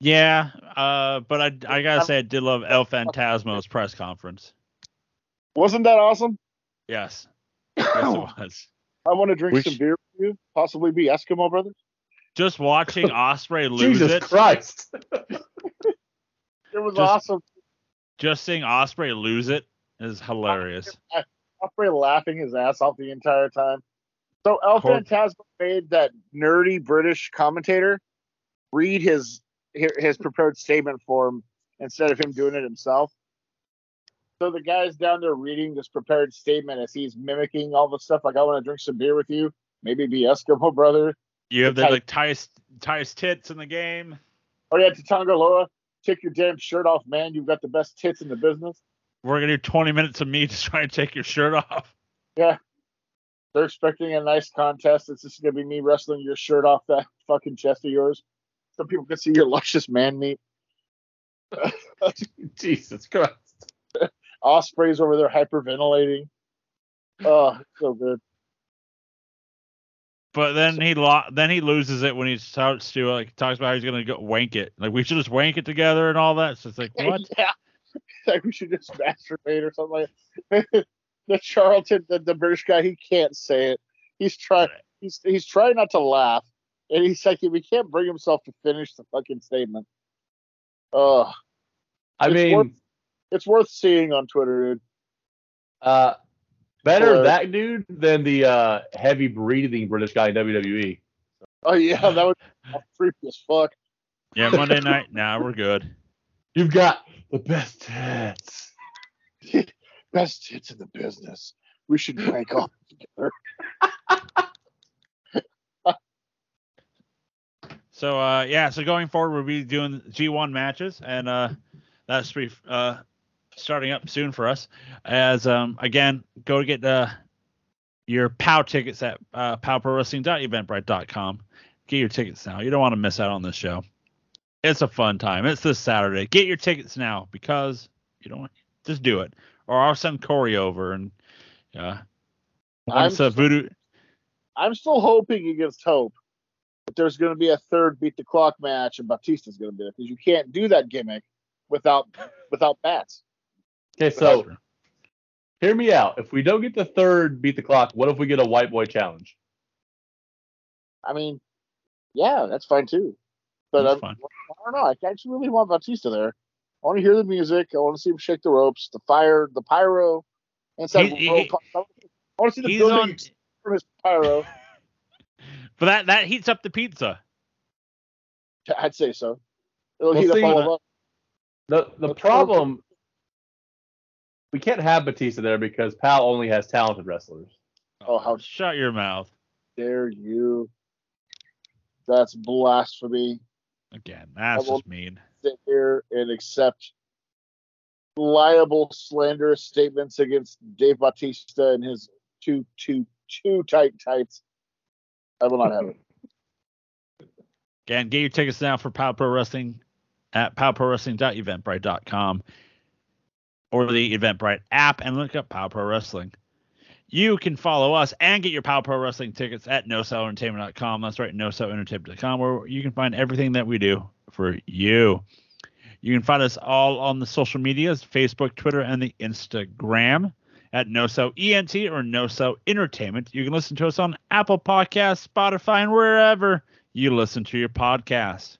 Yeah, uh, but I I gotta say I did love El Fantasmo's press conference. Wasn't that awesome? Yes, yes it was. I want to drink We some sh- beer with you, possibly be Eskimo brothers. Just watching Ospreay lose Jesus it, Christ! It was Just- awesome. Just seeing Ospreay lose it is hilarious. Ospreay laughing his ass off the entire time. So El Cor- Fantasmo made that nerdy British commentator read his his prepared statement for him instead of him doing it himself. So the guy's down there reading this prepared statement as he's mimicking all the stuff like I want to drink some beer with you, maybe be Eskimo brother. You have the Tight- like tightest tightest tits in the game. Oh yeah, Tatanga Loa, take your damn shirt off, man. You've got the best tits in the business. We're gonna do 20 minutes of me just trying to take your shirt off. Yeah, they're expecting a nice contest. It's just gonna be me wrestling your shirt off that fucking chest of yours, so people can see your luscious man meat. Jesus Christ! Ospreay's over there hyperventilating. Oh, so good. But then he lo- then he loses it when he starts to like talks about how he's gonna go wank it. Like we should just wank it together and all that. So it's like what? Yeah, like we should just masturbate or something like. That. the Charlton, the, the British guy, he can't say it. He's trying. He's he's trying not to laugh, and he's like, he can't bring himself to finish the fucking statement. Oh, I It's mean, worth- it's worth seeing on Twitter, dude. uh, better Or- that dude than the uh, heavy breathing British guy in. WWE. Oh yeah, that was creepy as fuck. Yeah, Monday night. Nah, we're good. You've got the best tits. Best hits in the business. We should rank off together. So uh yeah, so going forward we'll be doing G1 matches and uh that's be uh starting up soon for us. As um again, go get uh your POW tickets at uh powprowrestling.eventbrite.com. Get your tickets now. You don't want to miss out on this show. It's a fun time. It's this Saturday. Get your tickets now because you don't want just do it. Or I'll send Corey over and uh I'm uh, Voodoo I'm still hoping against hope that there's going to be a third beat the clock match and Batista's going to be there because you can't do that gimmick without without bats. Okay, so hear me out. If we don't get the third beat the clock, what if we get a white boy challenge? I mean, yeah, that's fine too. But That's I'm, fine. I don't know. I actually really want Batista there. I want to hear the music. I want to see him shake the ropes, the fire, the pyro. Inside He- he- rope. I want to see the building on from his pyro. but that that heats up the pizza. I'd say so. It'll Well, heat see, up all of us. The the Let's problem we can't have Batista there because Pow only has talented wrestlers. Oh, how oh, Shut your mouth. dare you? That's blasphemy. Again, that's just mean. Sit here and accept liable slanderous statements against Dave Bautista and his too too too tight tights. I will not have it. Again, get your tickets now for Pow Pro Wrestling at powprowrestling.eventbrite.com or the Eventbrite app and look up Pow Pro Wrestling. You can follow us and get your Pow Pro Wrestling tickets at nosellentertainment.com. That's right, nosellentertainment.com, where you can find everything that we do for you. You can find us all on the social medias Facebook, Twitter, and the Instagram at NoCo ENT or NoCo Entertainment. You can listen to us on Apple Podcasts, Spotify, and wherever you listen to your podcast.